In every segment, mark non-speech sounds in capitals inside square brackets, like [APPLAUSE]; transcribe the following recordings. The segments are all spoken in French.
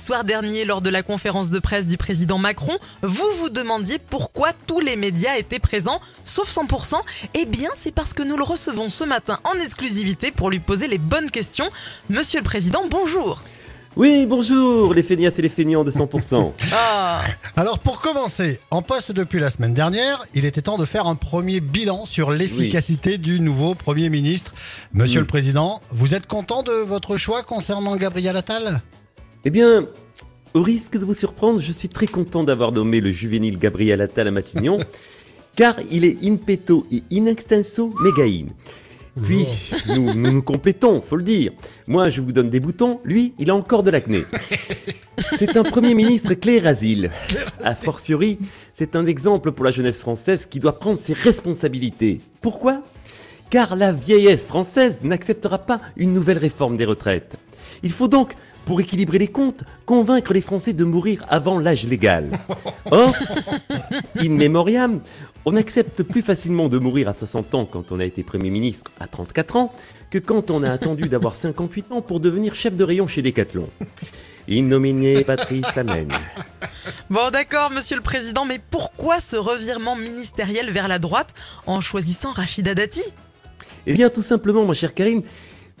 soir dernier, lors de la conférence de presse du président Macron, vous vous demandiez pourquoi tous les médias étaient présents, sauf 100%. Eh bien, c'est parce que nous le recevons ce matin en exclusivité pour lui poser les bonnes questions. Monsieur le président, bonjour. Oui, bonjour, les feignasses et les feignants de 100%. [LAUGHS] Ah, Alors pour commencer, en poste depuis la semaine dernière, il était temps de faire un premier bilan sur l'efficacité du nouveau Premier ministre. Monsieur Mm. le Président, vous êtes content de votre choix concernant Gabriel Attal? Eh bien, au risque de vous surprendre, je suis très content d'avoir nommé le juvénile Gabriel Attal à Matignon, [LAUGHS] car il est in petto et in extenso méga in. Puis, nous, nous nous complétons, faut le dire. Moi, je vous donne des boutons, lui, il a encore de l'acné. [LAUGHS] C'est un Premier ministre clair asile. A fortiori, c'est un exemple pour la jeunesse française qui doit prendre ses responsabilités. Pourquoi? Car la vieillesse française n'acceptera pas une nouvelle réforme des retraites. Il faut donc, pour équilibrer les comptes, convaincre les Français de mourir avant l'âge légal. Or, in memoriam, on accepte plus facilement de mourir à 60 ans quand on a été Premier ministre à 34 ans que quand on a attendu d'avoir 58 ans pour devenir chef de rayon chez Decathlon. In nomine Patrice Amen. bon d'accord, monsieur le président, mais pourquoi ce revirement ministériel vers la droite en choisissant Rachida Dati? Eh bien, tout simplement, ma chère Karine,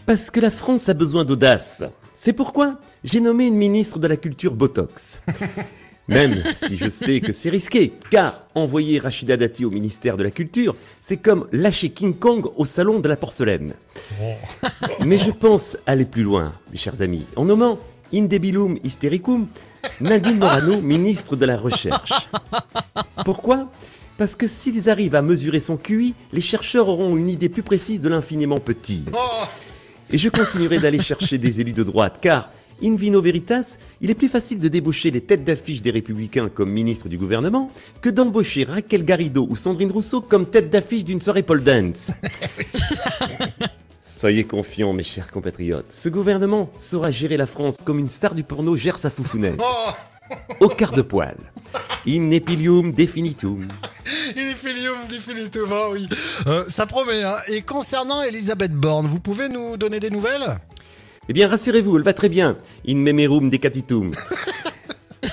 parce que la France a besoin d'audace. C'est pourquoi j'ai nommé une ministre de la Culture Botox. [LAUGHS] Même si je sais que c'est risqué, car envoyer Rachida Dati au ministère de la Culture, c'est comme lâcher King Kong au salon de la porcelaine. Mais je pense aller plus loin, mes chers amis, en nommant Indebilum Hystericum Nadine Morano, ministre de la Recherche. Pourquoi? Parce que s'ils arrivent à mesurer son QI, les chercheurs auront une idée plus précise de l'infiniment petit. Et je continuerai d'aller chercher des élus de droite, car, in vino veritas, il est plus facile de débaucher les têtes d'affiche des Républicains comme ministre du gouvernement que d'embaucher Raquel Garrido ou Sandrine Rousseau comme tête d'affiche d'une soirée pole dance. [LAUGHS] Soyez confiants, mes chers compatriotes. Ce gouvernement saura gérer la France comme une star du porno gère sa foufounette. Au quart de poil. In epilium definitum. [LAUGHS] Infinium definitivement, oui. Euh, ça promet, hein. Et concernant Elisabeth Borne, vous pouvez nous donner des nouvelles? Eh bien, rassurez-vous, elle va très bien. In memerum decatitum. [LAUGHS]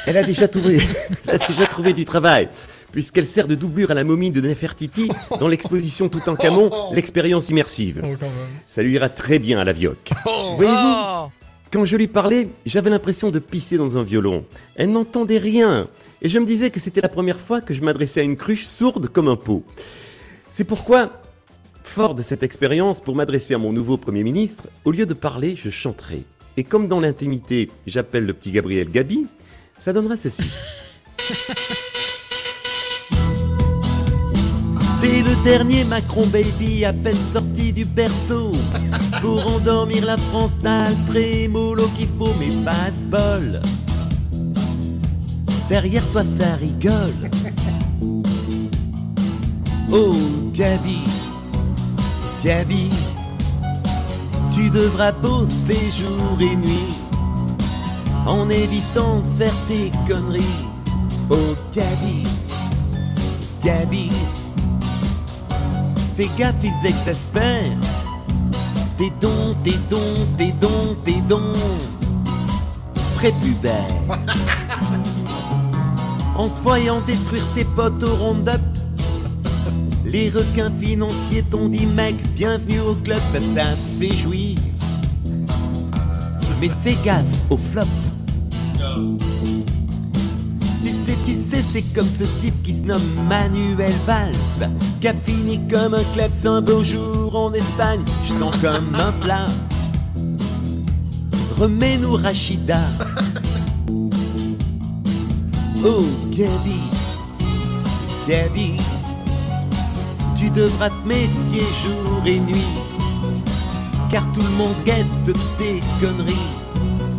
Elle a déjà trouvé, elle a déjà trouvé du travail, puisqu'elle sert de doublure à la momie de Nefertiti dans l'exposition tout en camon, [LAUGHS] l'expérience immersive. Oh. Ça lui ira très bien à la vioque. Voyez-vous, Oh. Quand je lui parlais, j'avais l'impression de pisser dans un violon. Elle n'entendait rien, et je me disais que c'était la première fois que je m'adressais à une cruche sourde comme un pot. C'est pourquoi, fort de cette expérience, pour m'adresser à mon nouveau Premier ministre, au lieu de parler, je chanterai. Et comme dans l'intimité, j'appelle le petit Gabriel Gabi, ça donnera ceci. [LAUGHS] T'es le dernier Macron baby à peine sorti du berceau. Pour endormir la France t'as le trémolo qu'il faut mais pas de bol. Derrière toi ça rigole. Oh Gabi, Gabi Tu devras bosser jour et nuit En évitant de faire tes conneries. Oh Gabi, Fais gaffe, ils exaspèrent. Tes dons, tes dons, tes dons, tes dons. Prépubère. [LAUGHS] en te voyant détruire tes potes au round-up, les requins financiers t'ont dit mec, bienvenue au club, ça t'a fait jouir. Mais fais gaffe au flop. Tu sais, tu sais, c'est comme ce type qui se nomme Manuel Valls, qui a fini comme un kleps un beau jour en Espagne. Je sens comme un plat. Remets-nous Rachida. Oh, Gabi, Gabi, tu devras te méfier jour et nuit, car tout le monde guette tes conneries.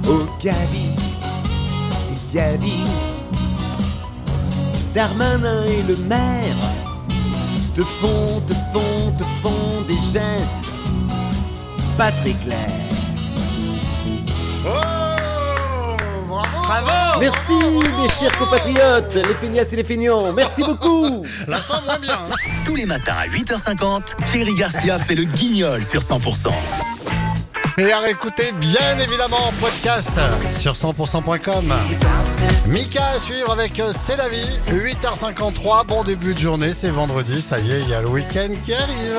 Oh, Gabi, Gabi. Darmanin et le maire te font, te font, te font des gestes pas très clairs. Oh Bravo Bravo Merci mes chers compatriotes, les feignasses et les feignants, merci beaucoup [LAUGHS] La fin moins bien. hein. Tous les matins à 8h50, Thierry Garcia fait le guignol sur 100%. Et à réécouter bien évidemment en podcast sur 100%.com. Mika à suivre avec euh, C'est la vie, 8h53, bon début de journée, c'est vendredi, ça y est, il y a le week-end qui arrive.